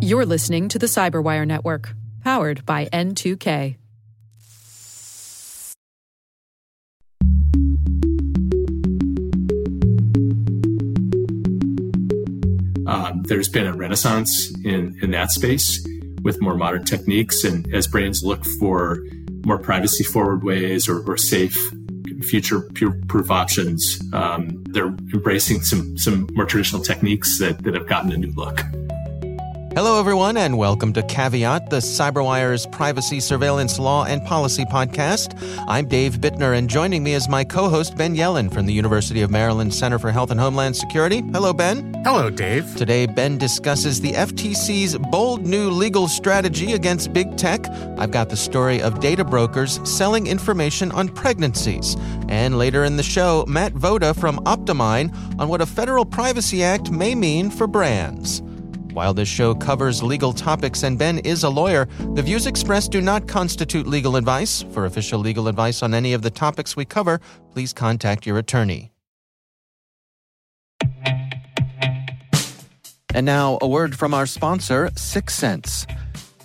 You're listening to the CyberWire Network, powered by N2K. Um, there's been a renaissance in, in that space with more modern techniques. And as brands look for more privacy forward ways or, or safe future proof options, um, they're embracing some, some more traditional techniques that, that have gotten a new look. Hello, everyone, and welcome to Caveat, the CyberWire's privacy, surveillance, law, and policy podcast. I'm Dave Bittner, and joining me is my co host, Ben Yelin from the University of Maryland Center for Health and Homeland Security. Hello, Ben. Hello, Dave. Today, Ben discusses the FTC's bold new legal strategy against big tech. I've got the story of data brokers selling information on pregnancies. And later in the show, Matt Voda from OptiMine on what a federal privacy act may mean for brands. While this show covers legal topics and Ben is a lawyer, the views expressed do not constitute legal advice. For official legal advice on any of the topics we cover, please contact your attorney. And now, a word from our sponsor,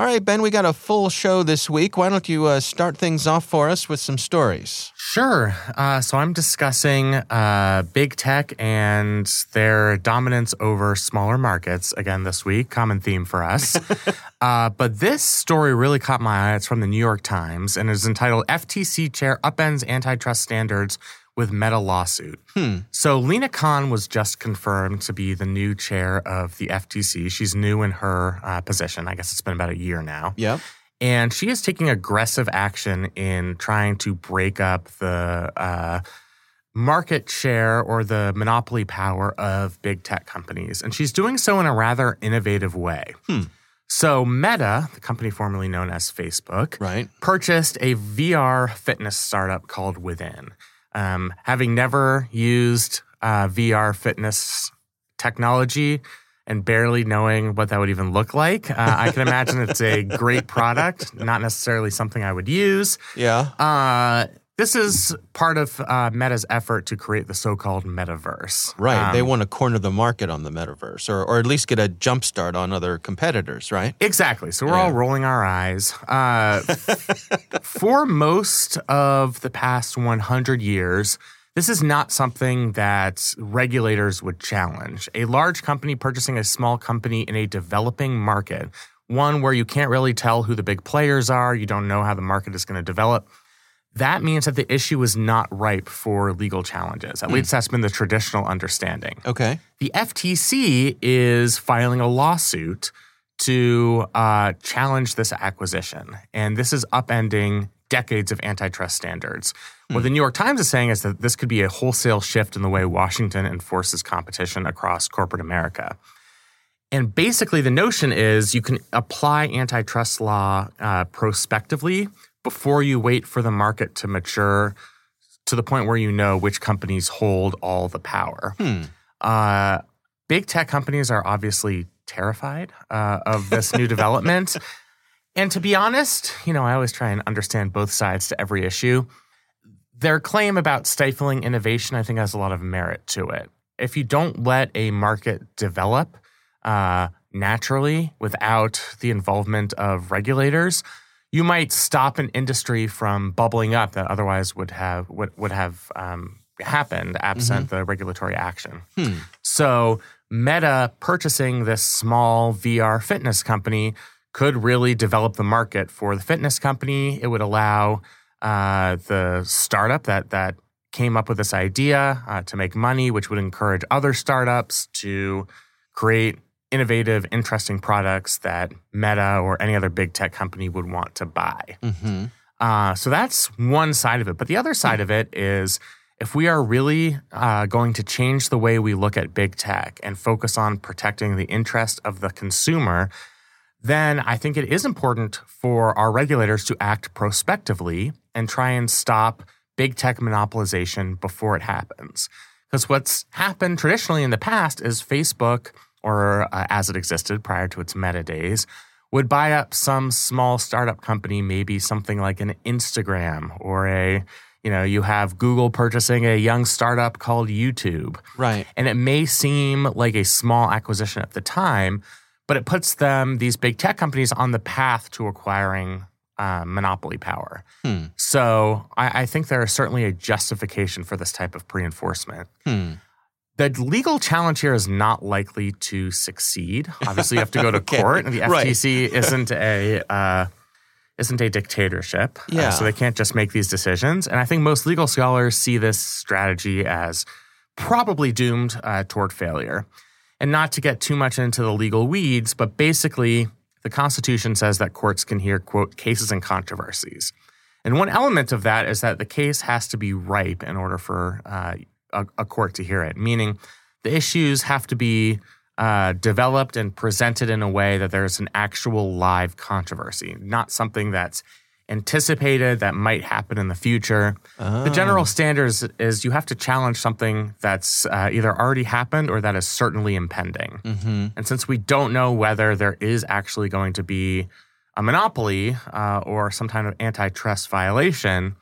All right, Ben, we got a full show this week. Why don't you uh, start things off for us with some stories? Sure. Uh, so I'm discussing uh, big tech and their dominance over smaller markets again this week. Common theme for us. Uh, but this story really caught my eye. It's from the New York Times and is entitled FTC Chair Upends Antitrust Standards with Meta lawsuit. Hmm. So Lina Khan was just confirmed to be the new chair of the FTC. She's new in her uh, position. I guess it's been about a year now. Yep. And she is taking aggressive action in trying to break up the uh, market share or the monopoly power of big tech companies. And she's doing so in a rather innovative way. Hmm. So, Meta, the company formerly known as Facebook, Right. purchased a VR fitness startup called Within. Um, having never used uh, VR fitness technology and barely knowing what that would even look like, uh, I can imagine it's a great product, not necessarily something I would use. Yeah. Uh, this is part of uh, Meta's effort to create the so-called metaverse. Right. they Um, want to corner the market on the metaverse or, or at least get a jump start on other competitors, right? Exactly. So we're Yeah. all rolling our eyes. Uh, for most of the past 100 years, this is not something that regulators would challenge. A large company purchasing a small company in a developing market, one where you can't really tell who the big players are, you don't know how the market is going to develop. That means that the issue is not ripe for legal challenges. At least that's been the traditional understanding. Okay. The FTC is filing a lawsuit to uh, challenge this acquisition. And this is upending decades of antitrust standards. What the New York Times is saying is that this could be a wholesale shift in the way Washington enforces competition across corporate America. And basically, the notion is you can apply antitrust law uh, prospectively before you wait for the market to mature to the point where you know which companies hold all the power. Hmm. Uh, big tech companies are obviously terrified uh, of this new development. And to be honest, you know, I always try and understand both sides to every issue. Their claim about stifling innovation, I think, has a lot of merit to it. If you don't let a market develop uh, naturally without the involvement of regulators, you might stop an industry from bubbling up that otherwise would have would, would have um, happened absent the regulatory action. Hmm. So Meta purchasing this small VR fitness company could really develop the market for the fitness company. It would allow uh, the startup that that came up with this idea uh, to make money, which would encourage other startups to create innovative, interesting products that Meta or any other big tech company would want to buy. Mm-hmm. Uh, so that's one side of it. But the other side of it is if we are really uh, going to change the way we look at big tech and focus on protecting the interest of the consumer, then I think it is important for our regulators to act prospectively and try and stop big tech monopolization before it happens. Because what's happened traditionally in the past is Facebook, or uh, as it existed prior to its meta days, would buy up some small startup company, maybe something like an Instagram or a, you know, you have Google purchasing a young startup called YouTube. Right. And it may seem like a small acquisition at the time, but it puts them, these big tech companies, on the path to acquiring uh, monopoly power. Hmm. So I, I, think there is certainly a justification for this type of pre enforcement. Hmm. The legal challenge here is not likely to succeed. Obviously, you have to go to okay. court, and the right. FTC isn't a uh, isn't a dictatorship. Uh, yeah. Uh, so they can't just make these decisions. And I think most legal scholars see this strategy as probably doomed uh, toward failure. And not to get too much into the legal weeds, but basically, the Constitution says that courts can hear, quote, cases and controversies. And one element of that is that the case has to be ripe in order for uh, a, a, court to hear it, meaning the issues have to be uh, developed and presented in a way that there's an actual live controversy, not something that's anticipated that might happen in the future. Oh. The general standards is you have to challenge something that's uh, either already happened or that is certainly impending. Mm-hmm. And since we don't know whether there is actually going to be a monopoly uh, or some kind of antitrust violation,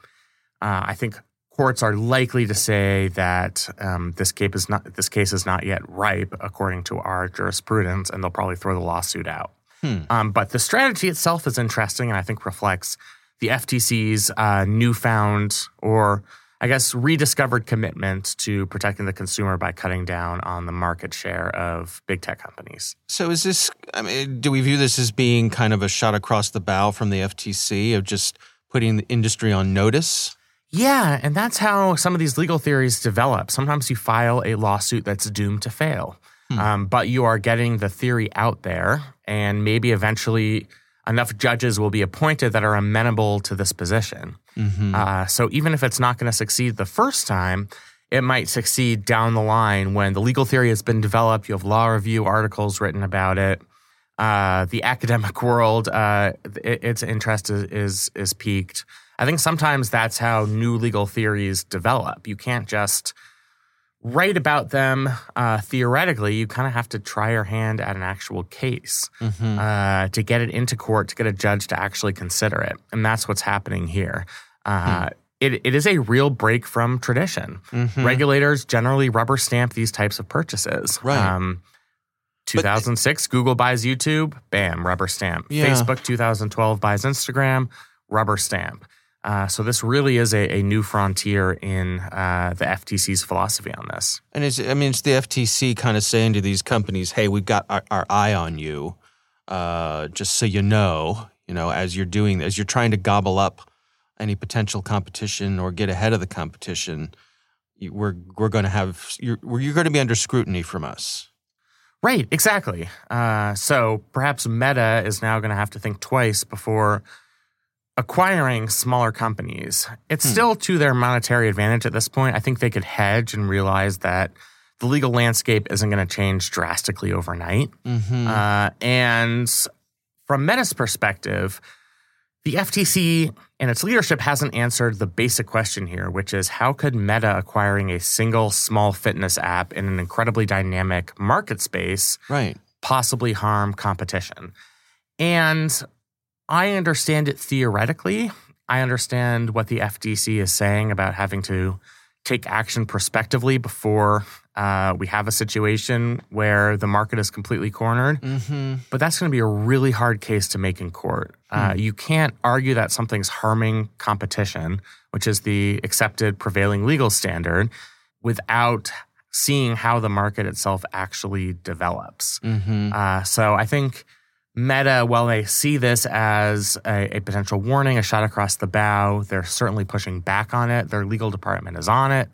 uh, I think courts are likely to say that um, this case is not this case is not yet ripe according to our jurisprudence, and they'll probably throw the lawsuit out. Hmm. Um, but the strategy itself is interesting, and I think reflects the FTC's uh, newfound or I guess rediscovered commitment to protecting the consumer by cutting down on the market share of big tech companies. So is this I mean do we view this as being kind of a shot across the bow from the FTC of just putting the industry on notice? Yeah, and that's how some of these legal theories develop. Sometimes you file a lawsuit that's doomed to fail, hmm. um, but you are getting the theory out there, and maybe eventually enough judges will be appointed that are amenable to this position. Mm-hmm. Uh, so even if it's not going to succeed the first time, it might succeed down the line when the legal theory has been developed. You have law review articles written about it. Uh, the academic world, uh, it, its interest is, is is peaked. I think sometimes that's how new legal theories develop. You can't just write about them uh, theoretically. You kind of have to try your hand at an actual case mm-hmm. uh, to get it into court, to get a judge to actually consider it. And that's what's happening here. Uh, hmm. It, it is a real break from tradition. Mm-hmm. Regulators generally rubber stamp these types of purchases. Right. Um, 2006, but, Google buys YouTube, bam, rubber stamp. Yeah. Facebook 2012 buys Instagram, rubber stamp. Uh, so this really is a, a new frontier in uh, the FTC's philosophy on this. And it's, I mean, it's the FTC kind of saying to these companies, "Hey, we've got our, our eye on you, uh, just so you know, you know, as you're doing, as you're trying to gobble up any potential competition or get ahead of the competition, you, we're we're going to have you're you're going to be under scrutiny from us." Right, exactly. Uh, so perhaps Meta is now going to have to think twice before acquiring smaller companies. It's hmm. still to their monetary advantage at this point. I think they could hedge and realize that the legal landscape isn't going to change drastically overnight. Mm-hmm. Uh, and from Meta's perspective, the FTC and its leadership hasn't answered the basic question here, which is how could Meta acquiring a single small fitness app in an incredibly dynamic market space right. possibly harm competition? And I understand it theoretically. I understand what the FTC is saying about having to take action prospectively before uh, we have a situation where the market is completely cornered. Mm-hmm. But that's going to be a really hard case to make in court. Uh, hmm. You can't argue that something's harming competition, which is the accepted prevailing legal standard, without seeing how the market itself actually develops. Mm-hmm. Uh, so I think Meta, while they see this as a, a, potential warning, a shot across the bow, they're certainly pushing back on it. Their legal department is on it.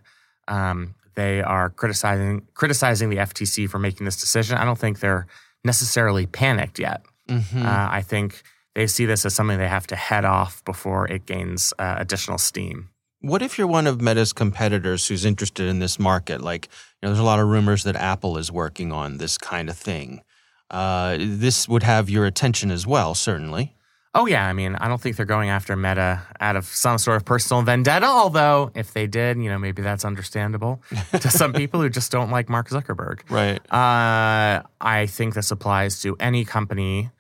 Um, they are criticizing criticizing the FTC for making this decision. I don't think they're necessarily panicked yet. Mm-hmm. Uh, I think they see this as something they have to head off before it gains uh, additional steam. What if you're one of Meta's competitors who's interested in this market? Like, you know, there's a lot of rumors that Apple is working on this kind of thing. Uh, this would have your attention as well, certainly. Oh, yeah. I mean, I don't think they're going after Meta out of some sort of personal vendetta, although if they did, you know, maybe that's understandable to some people who just don't like Mark Zuckerberg. Right. Uh, I think this applies to any company.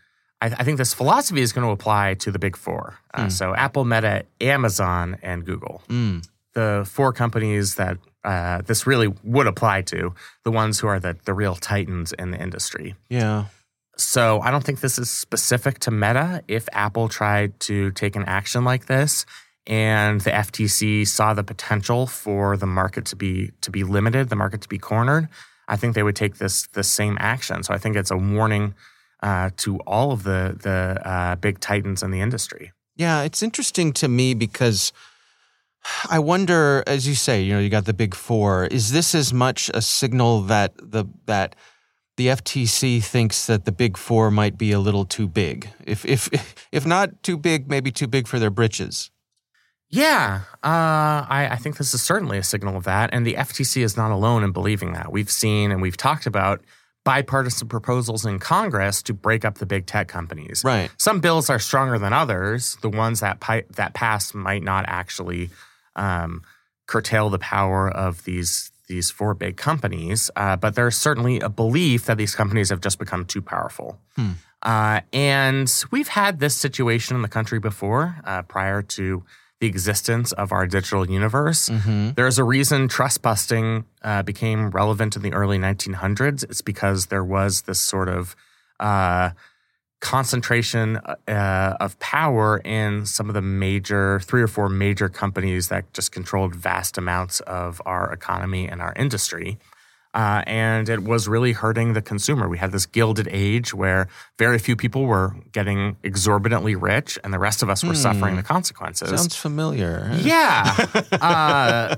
I, I, think this philosophy is going to apply to the big four. Uh, mm. So Apple, Meta, Amazon, and Google. Mm. The four companies that uh, this really would apply to, the ones who are the, the real titans in the industry. Yeah. So I don't think this is specific to Meta. If Apple tried to take an action like this and the FTC saw the potential for the market to be to be limited, the market to be cornered, I think they would take this the same action. So I think it's a warning uh, to all of the the uh, big titans in the industry. Yeah, it's interesting to me because I wonder, as you say, you know, you got the big four. Is this as much a signal that the that the FTC thinks that the big four might be a little too big. If if if not too big, maybe too big for their britches. Yeah, uh, I, I, think this is certainly a signal of that, and the FTC is not alone in believing that. We've seen and we've talked about bipartisan proposals in Congress to break up the big tech companies. Right. Some bills are stronger than others. The ones that pi- that pass might not actually um, curtail the power of these these four big companies, uh, but there's certainly a belief that these companies have just become too powerful. Hmm. Uh, and we've had this situation in the country before, uh, prior to the existence of our digital universe. Mm-hmm. There's a reason trust busting uh, became relevant in the early 1900s. It's because there was this sort of uh, concentration uh, of power in some of the major, three or four major companies that just controlled vast amounts of our economy and our industry. Uh, and it was really hurting the consumer. We had this gilded age where very few people were getting exorbitantly rich, and the rest of us were hmm. suffering the consequences. Sounds familiar. Yeah. Uh,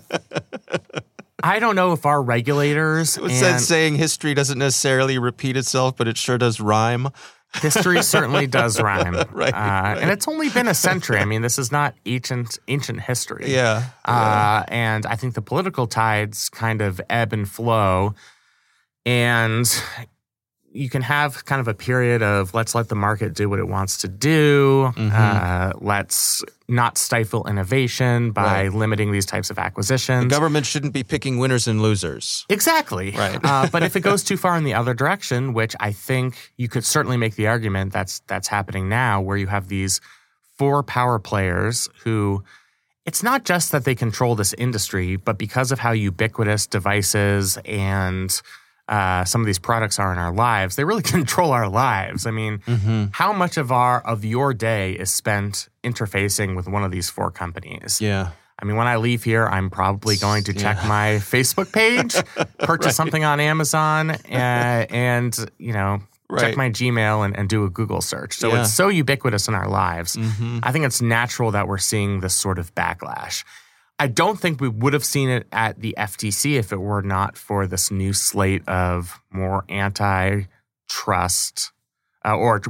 I don't know if our regulators. What's that saying? History doesn't necessarily repeat itself, but it sure does rhyme. History certainly does rhyme, right, uh, right, And it's only been a century. I mean, this is not ancient ancient history. Yeah, uh, And I think the political tides kind of ebb and flow, and you can have kind of a period of let's let the market do what it wants to do. Mm-hmm. Uh, let's not stifle innovation by right. limiting these types of acquisitions. The government shouldn't be picking winners and losers. Exactly. Right. uh, but if it goes too far in the other direction, which I think you could certainly make the argument that's that's happening now, where you have these four power players who. It's not just that they control this industry, but because of how ubiquitous devices and uh, some of these products are in our lives, they really control our lives. I mean, mm-hmm. how much of our of your day is spent interfacing with one of these four companies? Yeah. I mean, when I leave here, I'm probably going to check yeah. my Facebook page, purchase right. something on Amazon, uh, and you know, right. check my Gmail and, and, do a Google search. So yeah. it's so ubiquitous in our lives. Mm-hmm. I think it's natural that we're seeing this sort of backlash. I don't think we would have seen it at the FTC if it were not for this new slate of more antitrust, uh, or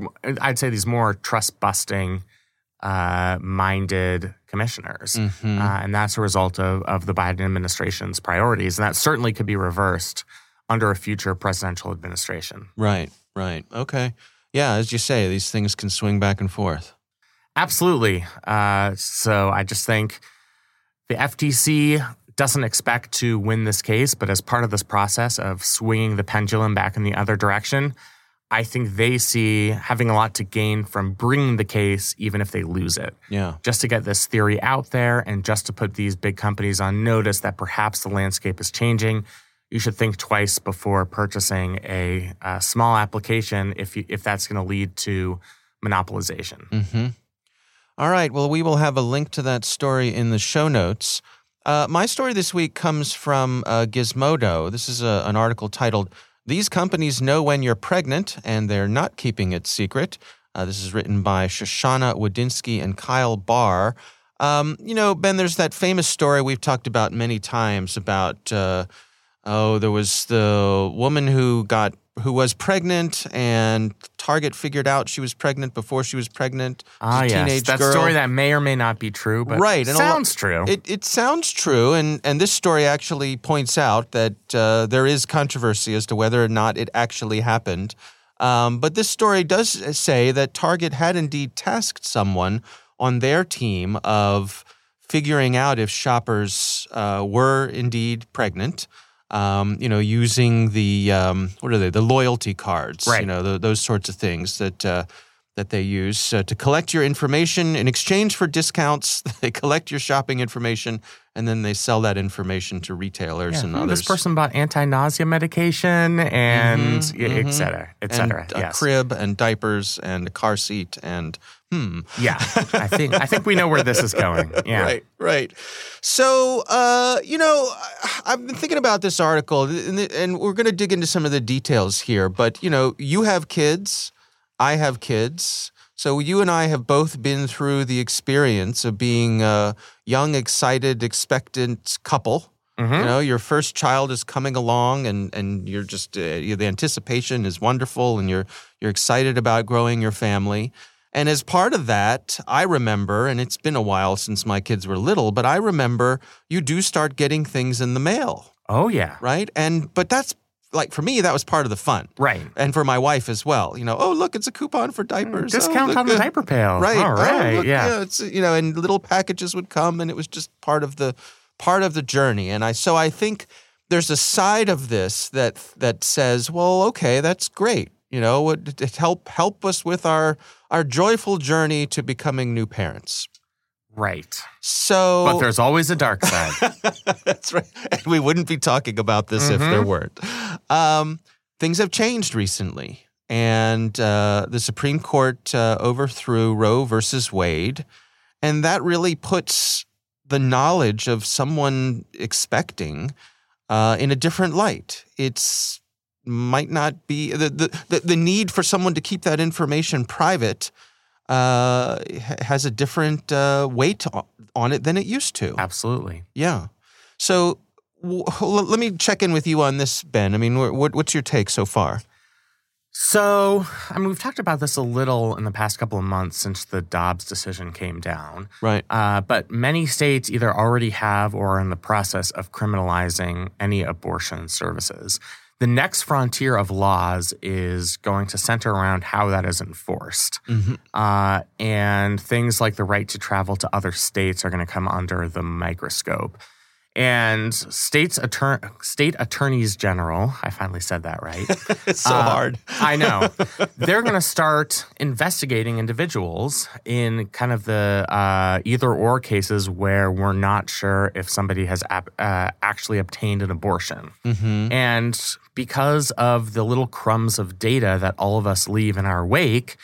I'd say these more trust busting uh, minded commissioners. Mm-hmm. Uh, and that's a result of, of the Biden administration's priorities. And that certainly could be reversed under a future presidential administration. Right, right. Okay. Yeah, as you say, these things can swing back and forth. Absolutely. Uh, so I just think the FTC doesn't expect to win this case, but as part of this process of swinging the pendulum back in the other direction, I think they see having a lot to gain from bringing the case, even if they lose it. Yeah. Just to get this theory out there and just to put these big companies on notice that perhaps the landscape is changing. You should think twice before purchasing a, a small application if you, if that's going to lead to monopolization. Mm-hmm. All right. Well, we will have a link to that story in the show notes. Uh, my story this week comes from uh, Gizmodo. This is a, an article titled These companies know when you're pregnant, and they're not keeping it secret. Uh, this is written by Shoshana Wodinsky and Kyle Barr. Um, you know, Ben, there's that famous story we've talked about many times about, uh, oh, there was the woman who got who was pregnant, and Target figured out she was pregnant before she was pregnant. Ah, a yes. That girl. story that may or may not be true, but Right, and sounds true. It, it sounds true, and, and this story actually points out that uh, there is controversy as to whether or not it actually happened. Um, but this story does say that Target had indeed tasked someone on their team of figuring out if shoppers uh, were indeed pregnant. Um, you know, using the um, what are they? The loyalty cards. You know, th those sorts of things that uh, that they use uh, to collect your information in exchange for discounts. They collect your shopping information and then they sell that information to retailers Yeah, and hmm, others. This person bought anti-nausea medication and Mhm, yeah, et mhm. cetera, et and cetera. a crib and diapers and a car seat and hmm. Yeah, I think I think we know where this is going. Yeah. Right, right. So, uh, you know, I've been thinking about this article, and and we're going to dig into some of the details here. But you know, you have kids, I have kids. So you and I have both been through the experience of being a young, excited, expectant couple. Mhm. You know, your first child is coming along, and and you're just uh, the anticipation is wonderful, and you're you're excited about growing your family. And as part of that, I remember, and it's been a while since my kids were little, but I remember you do start getting things in the mail, Oh yeah. right? And but that's like for me, that was part of the fun. Right. And for my wife as well, you know, oh look, it's a coupon for hmm, diapers. Oh, Discount look on the diaper pail. Right. All Oh, right. look, yeah. It's you know, and little packages would come, and it was just part of the part of the journey. And I so I think there's a side of this that that says, well, okay, that's great. You know, would it help help us with our our joyful journey to becoming new parents. Right. So, But there's always a dark side. that's right. And we wouldn't be talking about this if there weren't. Um, things have changed recently, and uh, the Supreme Court uh, overthrew Roe versus Wade, and that really puts the knowledge of someone expecting uh, in a different light. It's might not be the, the the the need for someone to keep that information private uh, has a different uh, weight on it than it used to. Absolutely. Yeah. So w- let me check in with you on this, Ben. I mean, wh- what's your take so far? So, I mean, we've talked about this a little in the past couple of months since the Dobbs decision came down. Right. Uh, but many states either already have or are in the process of criminalizing any abortion services. The next frontier of laws is going to center around how that is enforced. Uh, and things like the right to travel to other states are going to come under the microscope. And states attor- state attorneys general, I finally said that right. It's so Uh, hard. I know. They're going to start investigating individuals in kind of the uh, either or cases where we're not sure if somebody has ap- uh, actually obtained an abortion. Mm-hmm. And because of the little crumbs of data that all of us leave in our wake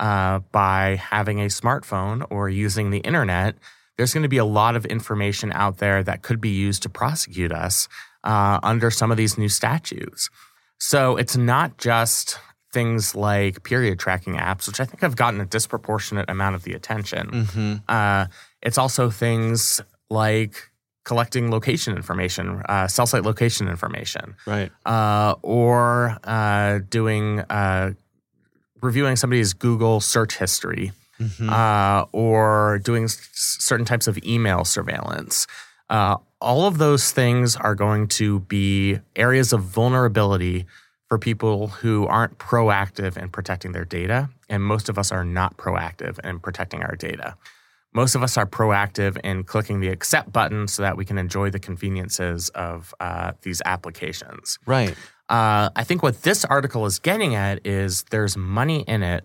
uh, by having a smartphone or using the internet, there's going to be a lot of information out there that could be used to prosecute us uh, under some of these new statutes. So it's not just things like period tracking apps, which I think have gotten a disproportionate amount of the attention. Mm-hmm. Uh, it's also things like collecting location information, uh, cell site location information, Right. uh, or uh, doing uh, reviewing somebody's Google search history, Mm-hmm. uh, or doing s- certain types of email surveillance. Uh, all of those things are going to be areas of vulnerability for people who aren't proactive in protecting their data, and most of us are not proactive in protecting our data. Most of us are proactive in clicking the accept button so that we can enjoy the conveniences of uh, these applications. Right. Uh, I think what this article is getting at is there's money in it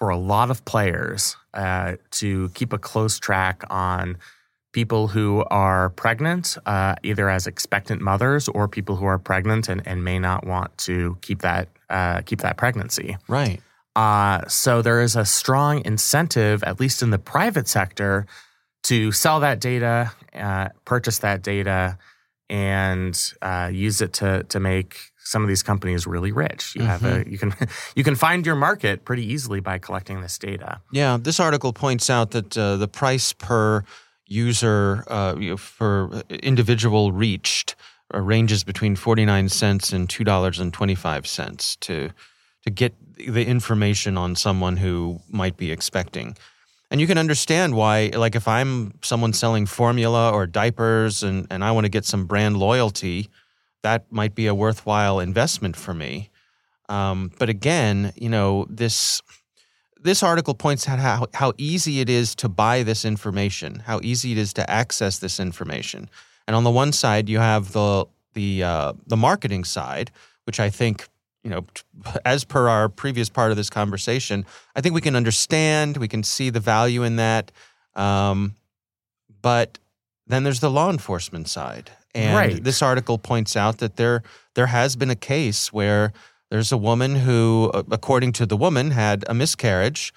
for a lot of players uh, to keep a close track on people who are pregnant, uh, either as expectant mothers or people who are pregnant and, and may not want to keep that uh, keep that pregnancy. Right. Uh, so there is a strong incentive, at least in the private sector, to sell that data, uh, purchase that data, and uh, use it to to make some of these companies really rich. You have Mm-hmm. a you can you can find your market pretty easily by collecting this data. Yeah, this article points out that uh, the price per user uh, you know, for individual reached uh, ranges between 49 cents and $2.25 to to get the information on someone who might be expecting. And you can understand why like if I'm someone selling formula or diapers and and I want to get some brand loyalty, that might be a worthwhile investment for me. Um, but again, you know, this this article points out how, how easy it is to buy this information, how easy it is to access this information. And on the one side, you have the the uh, the marketing side, which I think you know, as per our previous part of this conversation, I think we can understand, we can see the value in that. Um, but then there's the law enforcement side, and Right. this article points out that there there has been a case where there's a woman who, uh, according to the woman, had a miscarriage,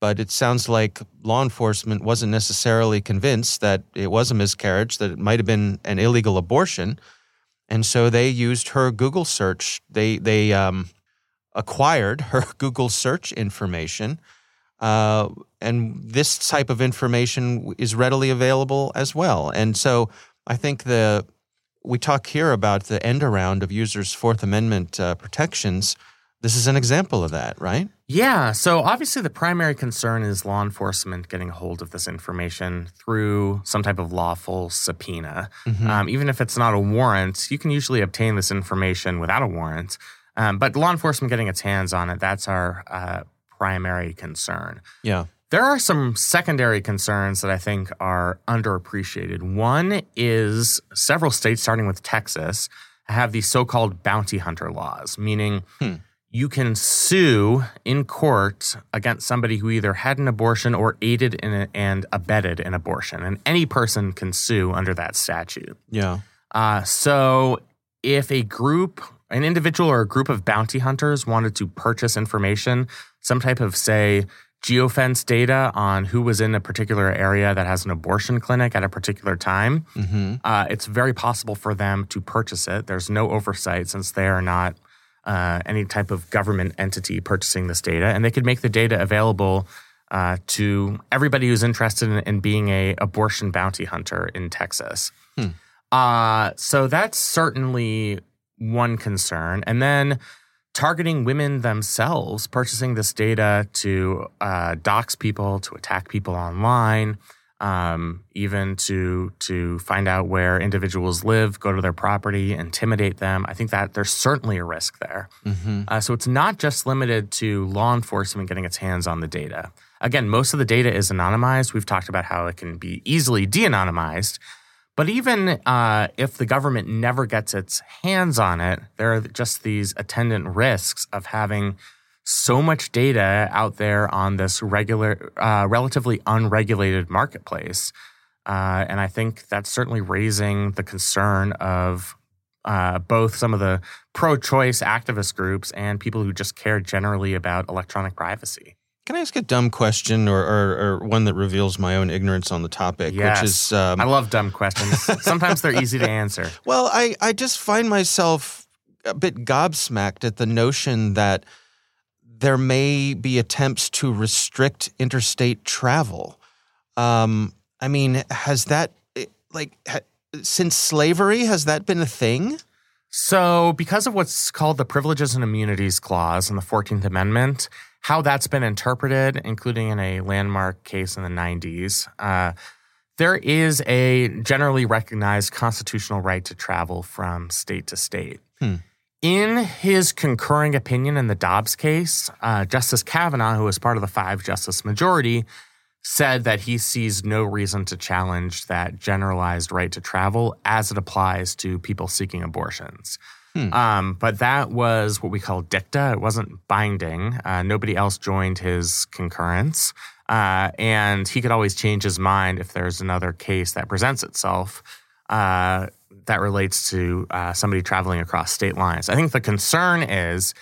but it sounds like law enforcement wasn't necessarily convinced that it was a miscarriage, that it might have been an illegal abortion, and so they used her Google search. They they um, acquired her Google search information, uh, and this type of information is readily available as well. And so I think the we talk here about the end around of users' Fourth Amendment uh, protections. This is an example of that, right? Yeah. So obviously, the primary concern is law enforcement getting a hold of this information through some type of lawful subpoena. Um, even if it's not a warrant, you can usually obtain this information without a warrant. Um, but law enforcement getting its hands on it, that's our uh, primary concern. Yeah. There are some secondary concerns that I think are underappreciated. One is several states, starting with Texas, have these so called bounty hunter laws, meaning you can sue in court against somebody who either had an abortion or aided in a, and abetted an abortion. And any person can sue under that statute. Yeah. Uh, so if a group, an individual or a group of bounty hunters wanted to purchase information, some type of, say, geofence data on who was in a particular area that has an abortion clinic at a particular time, uh, it's very possible for them to purchase it. There's no oversight since they are not uh, any type of government entity purchasing this data, and they could make the data available uh, to everybody who's interested in, in being a abortion bounty hunter in Texas. Uh, so that's certainly one concern. And then targeting women themselves, purchasing this data to uh, dox people, to attack people online, um, even to to find out where individuals live, go to their property, intimidate them. I think that there's certainly a risk there. Uh, so it's not just limited to law enforcement getting its hands on the data. Again, most of the data is anonymized. We've talked about how it can be easily de anonymized. But even uh, if the government never gets its hands on it, there are just these attendant risks of having so much data out there on this regular, uh, relatively unregulated marketplace. Uh, and I think that's certainly raising the concern of uh, both some of the pro choice activist groups and people who just care generally about electronic privacy. Can I ask a dumb question or, or, or one that reveals my own ignorance on the topic? Yes. Which is, um, I love dumb questions. Sometimes they're easy to answer. well, I, I just find myself a bit gobsmacked at the notion that there may be attempts to restrict interstate travel. Um, I mean, has that, eh, like, ha, since slavery, has that been a thing? So, because of what's called the Privileges and Immunities Clause in the 14th Amendment, how that's been interpreted, including in a landmark case in the 90s, uh, there is a generally recognized constitutional right to travel from state to state. In his concurring opinion in the Dobbs case, uh, Justice Kavanaugh, who was part of the five justice majority, said that he sees no reason to challenge that generalized right to travel as it applies to people seeking abortions. Um, but that was what we call dicta. It wasn't binding. Uh, nobody else joined his concurrence. Uh, and he could always change his mind if there's another case that presents itself uh, that relates to uh, somebody traveling across state lines. I think the concern is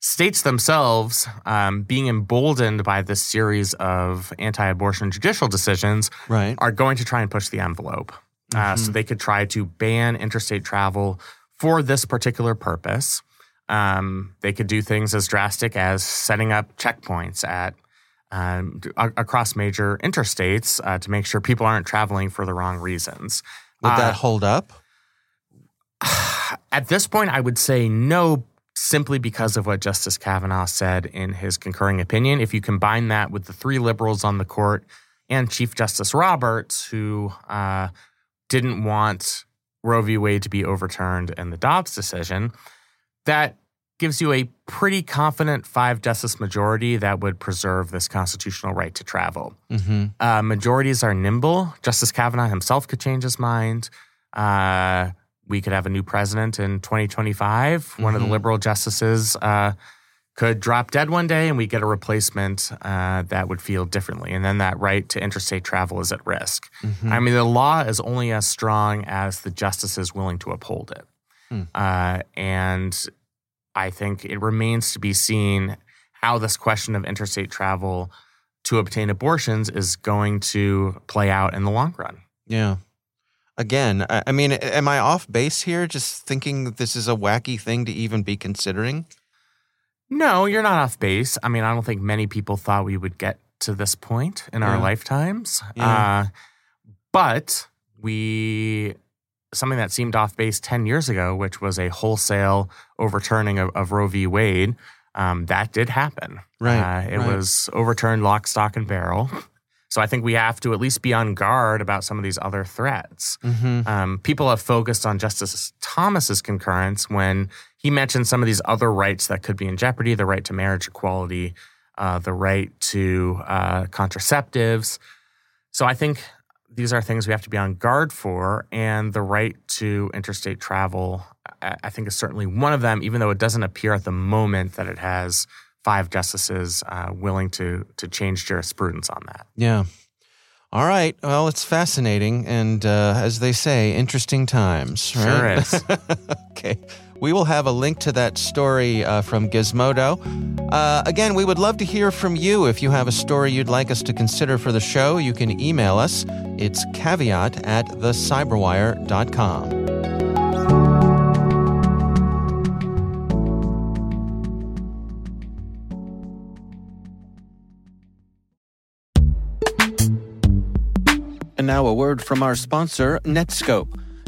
states themselves um, being emboldened by this series of anti abortion judicial decisions Right. are going to try and push the envelope. Uh, so they could try to ban interstate travel for this particular purpose. Um, they could do things as drastic as setting up checkpoints at um, across major interstates uh, to make sure people aren't traveling for the wrong reasons. Would that Uh, hold up? At this point, I would say no, simply because of what Justice Kavanaugh said in his concurring opinion. If you combine that with the three liberals on the court and Chief Justice Roberts, who uh, didn't want Roe v. Wade to be overturned in the Dobbs decision, that gives you a pretty confident five justice majority that would preserve this constitutional right to travel. Mm-hmm. Uh, majorities are nimble. Justice Kavanaugh himself could change his mind. Uh, we could have a new president in 2025. One of the Mhm. liberal justices uh, could drop dead one day, and we get a replacement uh, that would feel differently. And then that right to interstate travel is at risk. Mm-hmm. I mean, the law is only as strong as the justices willing to uphold it. Hmm. Uh, and I think it remains to be seen how this question of interstate travel to obtain abortions is going to play out in the long run. Yeah. Again, I, I mean, am I off base here? Just thinking this is a wacky thing to even be considering? No, you're not off base. I mean, I don't think many people thought we would get to this point in our Yeah. lifetimes. Yeah. Uh, but we, something that seemed off base 10 years ago, which was a wholesale overturning of, of Roe v. Wade, um, that did happen. Right, Uh, it right. was overturned lock, stock, and barrel. So I think we have to at least be on guard about some of these other threats. Mm-hmm. Um, people have focused on Justice Thomas's concurrence when he mentioned some of these other rights that could be in jeopardy: the right to marriage equality, uh, the right to uh, contraceptives. So I think these are things we have to be on guard for, and the right to interstate travel, I, I think, is certainly one of them. Even though it doesn't appear at the moment that it has five justices uh, willing to to change jurisprudence on that. Yeah. All right. Well, it's fascinating. And uh, as they say, interesting times. Right? Sure is. okay. We will have a link to that story uh, from Gizmodo. Uh, again, we would love to hear from you. If you have a story you'd like us to consider for the show, you can email us. It's caveat at thecyberwire.com. And now a word from our sponsor, Netskope.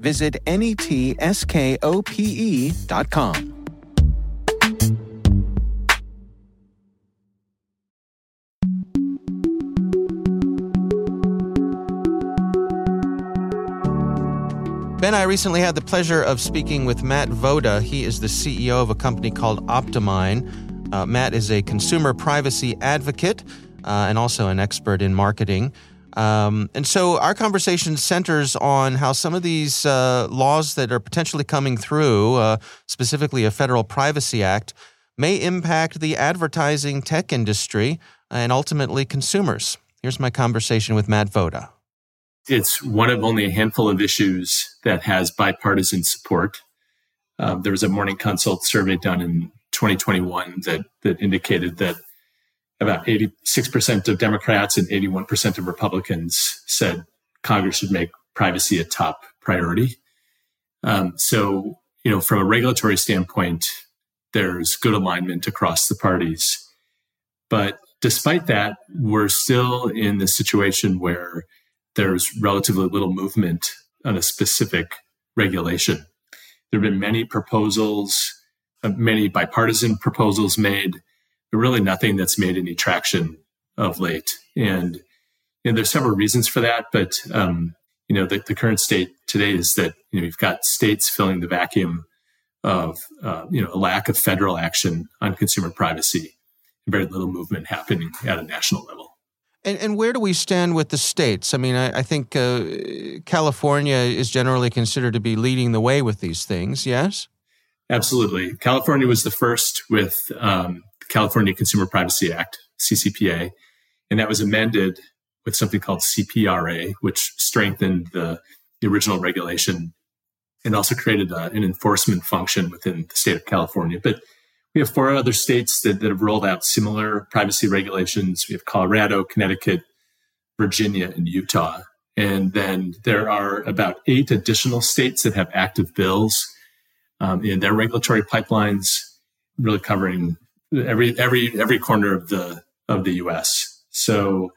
visit netskope.com. Ben, I recently had the pleasure of speaking with Matt Voda. He is the CEO of a company called OptiMine. Uh, Matt is a consumer privacy advocate uh, and also an expert in marketing. Um, and so our conversation centers on how some of these uh, laws that are potentially coming through, uh, specifically a Federal Privacy Act, may impact the advertising tech industry and ultimately consumers. Here's my conversation with Matt Voda. It's one of only a handful of issues that has bipartisan support. Um, there was a Morning Consult survey done in 2021 that, that indicated that about 86% of Democrats and 81% of Republicans said Congress should make privacy a top priority. Um, so, you know, from a regulatory standpoint, there's good alignment across the parties. But despite that, we're still in the situation where there's relatively little movement on a specific regulation. There have been many proposals, uh, many bipartisan proposals made, really nothing that's made any traction of late. And, and there's several reasons for that, but um, you know the, the current state today is that you know you've got states filling the vacuum of uh, you know a lack of federal action on consumer privacy, and very little movement happening at a national level. And, and where do we stand with the states? I mean, I, I think uh, California is generally considered to be leading the way with these things, yes? Absolutely. California was the first with um, California Consumer Privacy Act, CCPA, and that was amended with something called CPRA, which strengthened the, the original regulation and also created uh, an enforcement function within the state of California. But we have four other states that, that have rolled out similar privacy regulations. We have Colorado, Connecticut, Virginia, and Utah. And then there are about eight additional states that have active bills um, in their regulatory pipelines, really covering every every every corner of the of the U.S. So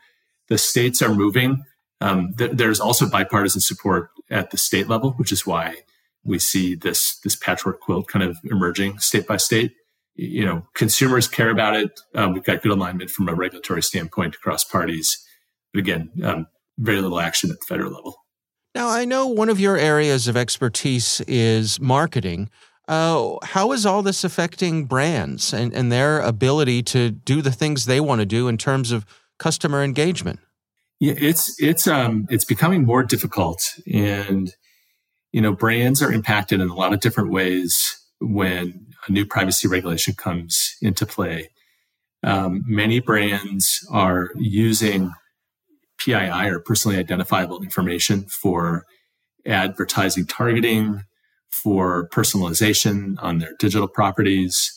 the states are moving. Um, th- there's also bipartisan support at the state level, which is why we see this this patchwork quilt kind of emerging state by state. You know, consumers care about it. Um, we've got good alignment from a regulatory standpoint across parties, but again, um, very little action at the federal level. Now, I know one of your areas of expertise is marketing. Uh, how is all this affecting brands and, and their ability to do the things they want to do in terms of customer engagement? Yeah, it's it's um it's becoming more difficult, and you know brands are impacted in a lot of different ways when a new privacy regulation comes into play. Um, many brands are using PII or personally identifiable information for advertising targeting, for personalization on their digital properties.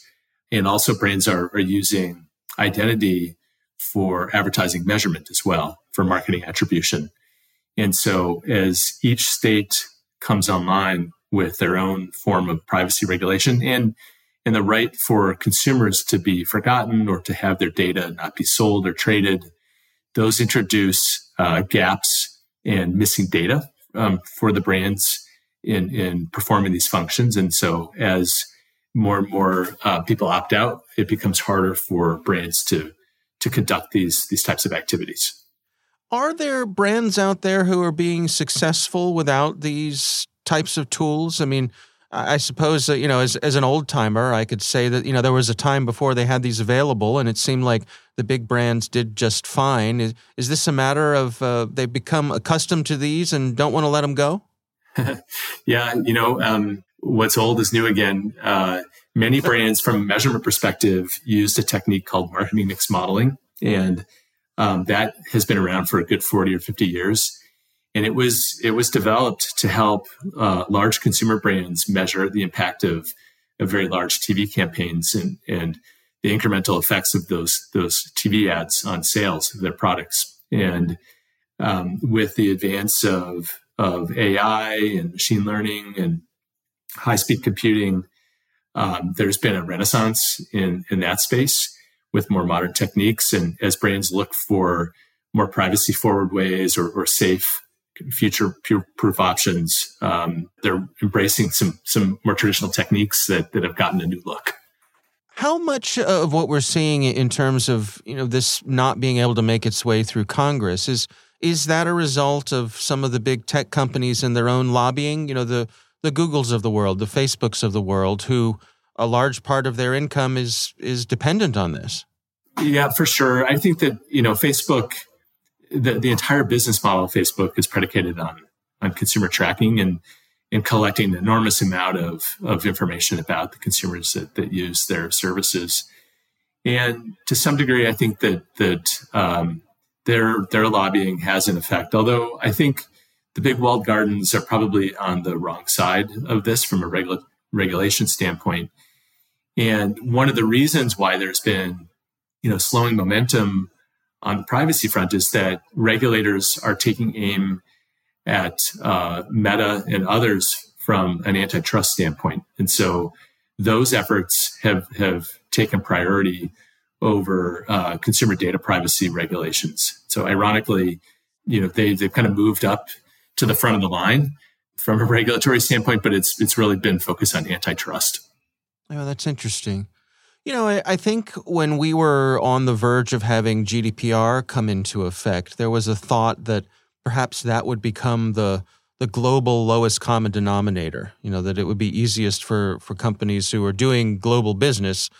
And also brands are, are using identity for advertising measurement as well, for marketing attribution. And so as each state comes online with their own form of privacy regulation and and the right for consumers to be forgotten or to have their data not be sold or traded, those introduce uh, gaps and missing data um, for the brands in in performing these functions. And so as more and more uh, people opt out, it becomes harder for brands to to conduct these these types of activities. Are there brands out there who are being successful without these types of tools? I mean, I suppose that, you know, as, as an old timer, I could say that, you know, there was a time before they had these available and it seemed like the big brands did just fine. Is, is this a matter of uh, they've become accustomed to these and don't want to let them go? yeah, you know, um, what's old is new again. Uh, many brands, from a measurement perspective, used a technique called marketing mix modeling, and um, that has been around for a good forty or fifty years. And it was it was developed to help uh, large consumer brands measure the impact of, of very large TV campaigns and and the incremental effects of those those TV ads on sales of their products. And um, with the advance of of AI and machine learning and high speed computing, um, there's been a renaissance in, in that space with more modern techniques. And as brands look for more privacy forward ways or, or safe future proof options, um, they're embracing some, some more traditional techniques that, that have gotten a new look. How much of what we're seeing in terms of you know this not being able to make its way through Congress is is that a result of some of the big tech companies and their own lobbying? You know, the the Googles of the world, the Facebooks of the world, who a large part of their income is is dependent on this. Yeah, for sure. I think that you know Facebook, the the entire business model of Facebook is predicated on on consumer tracking and and collecting an enormous amount of of information about the consumers that, that use their services. And to some degree, I think that that um, their their lobbying has an effect. Although I think the big walled gardens are probably on the wrong side of this from a regula- regulation standpoint. And one of the reasons why there's been, you know, slowing momentum on the privacy front is that regulators are taking aim at uh, Meta and others from an antitrust standpoint, and so those efforts have have taken priority over uh, consumer data privacy regulations. So ironically, you know, they, they've kind of moved up to the front of the line from a regulatory standpoint, but it's, it's really been focused on antitrust. Oh, that's interesting. You know, I, I think when we were on the verge of having GDPR come into effect, there was a thought that perhaps that would become the the global lowest common denominator. You know, that it would be easiest for for companies who are doing global business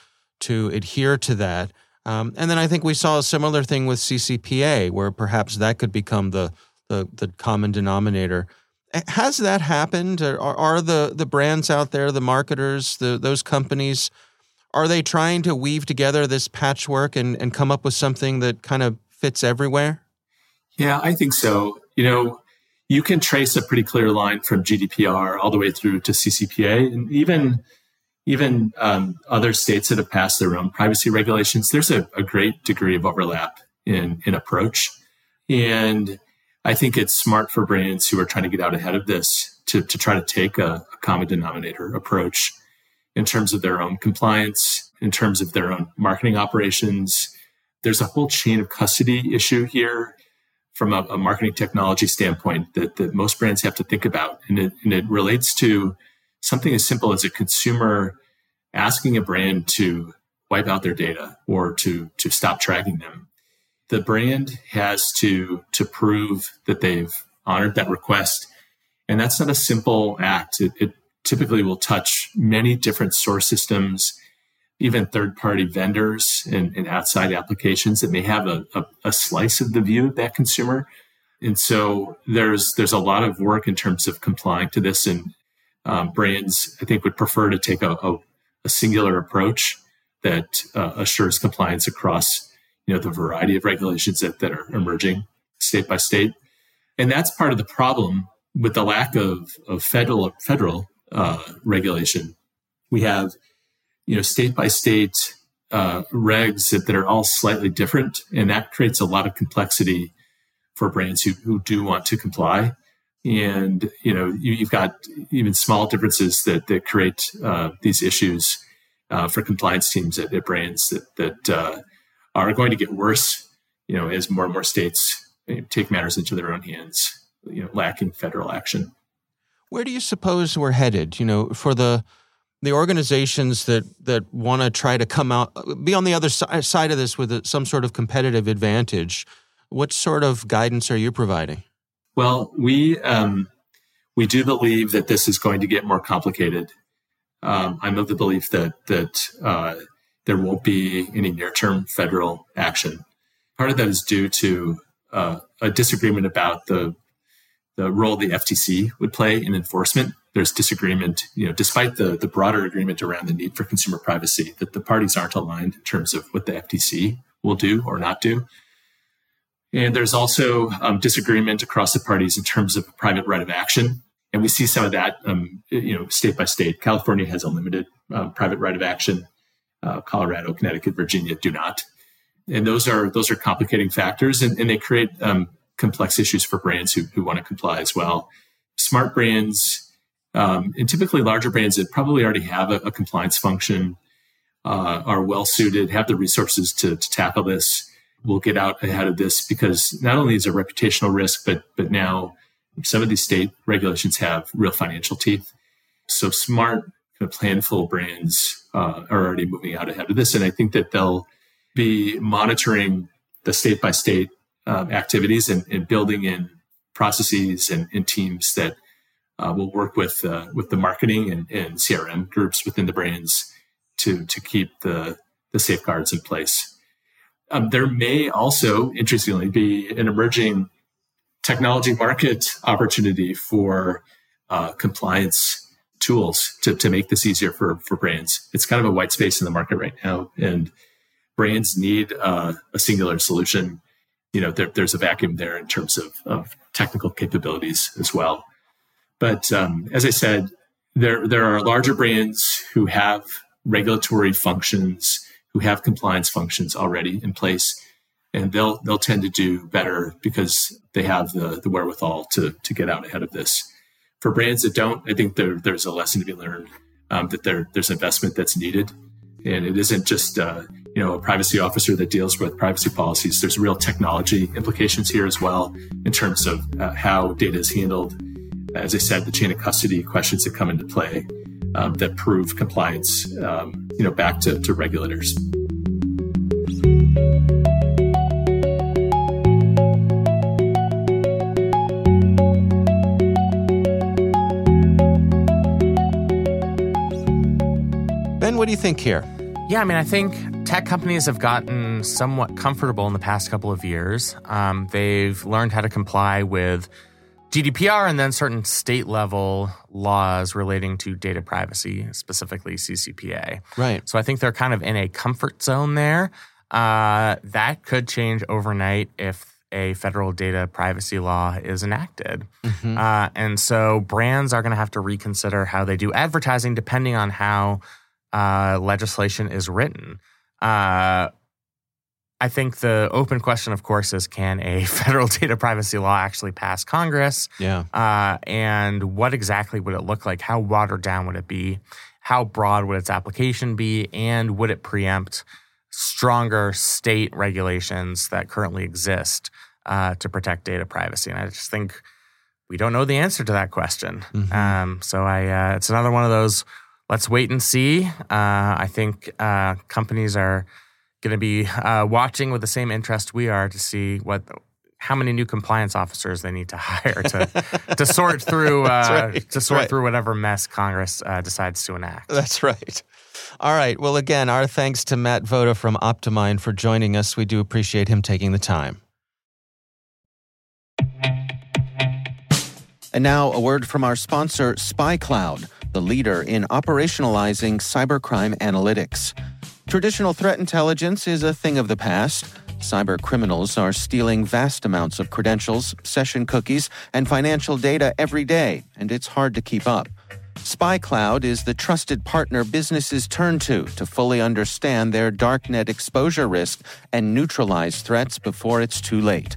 to adhere to that. Um, and then I think we saw a similar thing with CCPA, where perhaps that could become the the, the common denominator. Has that happened? Are, are the, the brands out there, the marketers, the, those companies, are they trying to weave together this patchwork and, and come up with something that kind of fits everywhere? Yeah, I think so. You know, you can trace a pretty clear line from GDPR all the way through to CCPA, and even even um, other states that have passed their own privacy regulations. There's a, a great degree of overlap in in approach, and I think it's smart for brands who are trying to get out ahead of this to to try to take a, a common denominator approach in terms of their own compliance, in terms of their own marketing operations. There's a whole chain of custody issue here from a, a marketing technology standpoint that, that most brands have to think about. And it, and it relates to something as simple as a consumer asking a brand to wipe out their data or to, to stop tracking them. The brand has to, to prove that they've honored that request. And that's not a simple act. It, it typically will touch many different source systems even third party vendors and, and, outside applications that may have a, a, a, slice of the view of that consumer. And so there's there's a lot of work in terms of complying to this, and um, brands I think would prefer to take a, a, a singular approach that uh, assures compliance across you know the variety of regulations that, that are emerging state by state. And that's part of the problem with the lack of, of federal federal uh, regulation. We have you know, state by state uh, regs that, that are all slightly different. And that creates a lot of complexity for brands who, who do want to comply. And, you know, you, have got even small differences that, that create uh, these issues uh, for compliance teams at, at brands that, that uh, are going to get worse, you know, as more and more states take matters into their own hands, you know, lacking federal action. Where do you suppose we're headed? You know, for the the organizations that that want to try to come out be on the other si- side of this with a, some sort of competitive advantage what sort of guidance are you providing well we um, we do believe that this is going to get more complicated. Um, i'm of the belief that that uh, there won't be any near-term federal action. Part of that is due to uh, a disagreement about the the role the ftc would play in enforcement. There's disagreement, you know, despite the, the broader agreement around the need for consumer privacy, that the parties aren't aligned in terms of what the FTC will do or not do. And there's also um, disagreement across the parties in terms of private right of action. And we see some of that, um, you know, state by state. California has a limited um, private right of action. Uh, Colorado, Connecticut, Virginia do not. And those are those are complicating factors, and, and they create um, complex issues for brands who, who want to comply as well. Smart brands um, and typically, larger brands that probably already have a, a compliance function uh, are well suited, have the resources to, to tackle this. Will get out ahead of this because not only is it a reputational risk, but but now some of these state regulations have real financial teeth. So smart, kind of planful brands uh, are already moving out ahead of this, and I think that they'll be monitoring the state by state um, activities and, and, building in processes and, and teams that uh, we'll work with uh, with the marketing and, and, CRM groups within the brands to to keep the the safeguards in place. Um, there may also, interestingly, be an emerging technology market opportunity for uh, compliance tools to, to make this easier for, for brands. It's kind of a white space in the market right now, and brands need uh, a singular solution. You know, there, there's a vacuum there in terms of, of technical capabilities as well. But um, as I said, there there are larger brands who have regulatory functions, who have compliance functions already in place, and they'll they'll tend to do better because they have the the wherewithal to to get out ahead of this. For brands that don't, I think there, there's a lesson to be learned um, that there there's investment that's needed, and it isn't just uh, you know a privacy officer that deals with privacy policies. There's real technology implications here as well in terms of uh, how data is handled as I said, the chain of custody questions that come into play um, that prove compliance, um, you know, back to, to regulators. Ben, what do you think here? Yeah, I mean, I think tech companies have gotten somewhat comfortable in the past couple of years. Um, they've learned how to comply with GDPR and then certain state level laws relating to data privacy, specifically CCPA. Right. So I think they're kind of in a comfort zone there. Uh, that could change overnight if a federal data privacy law is enacted. Mm-hmm. Uh, and so brands are going to have to reconsider how they do advertising depending on how uh, legislation is written. I think the open question, of course, is can a federal data privacy law actually pass Congress? Yeah. Uh, and what exactly would it look like? How watered down would it be? How broad would its application be? And would it preempt stronger state regulations that currently exist uh, to protect data privacy? And I just think we don't know the answer to that question. Mhm. Um, so I, uh, it's another one of those. Let's wait and see. Uh, I think uh, companies are going to be uh, watching with the same interest we are to see what how many new compliance officers they need to hire to to sort through uh, right. to sort Right. through whatever mess Congress uh, decides to enact. That's right. All right. Well, again, our thanks to Matt Voda from OptiMine for joining us. We do appreciate him taking the time. And now, a word from our sponsor, SpyCloud, the leader in operationalizing cybercrime analytics. Traditional threat intelligence is a thing of the past. Cyber criminals are stealing vast amounts of credentials, session cookies, and financial data every day, and it's hard to keep up. SpyCloud is the trusted partner businesses turn to to fully understand their darknet exposure risk and neutralize threats before it's too late.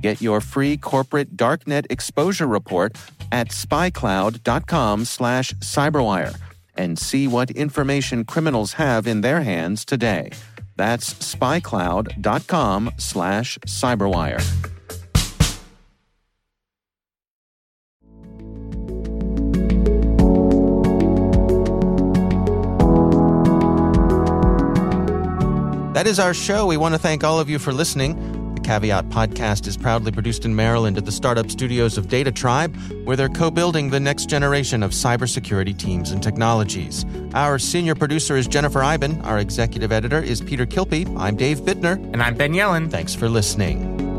Get your free corporate darknet exposure report at spycloud.com/cyberwire and see what information criminals have in their hands today. That's spycloud.com/cyberwire. That is our show. We want to thank all of you for listening. Caveat podcast is proudly produced in Maryland at the startup studios of DataTribe, where they're co building the next generation of cybersecurity teams and technologies. Our senior producer is Jennifer Eiben. Our executive editor is Peter Kilpie. I'm Dave Bittner. And I'm Ben Yelin. Thanks for listening.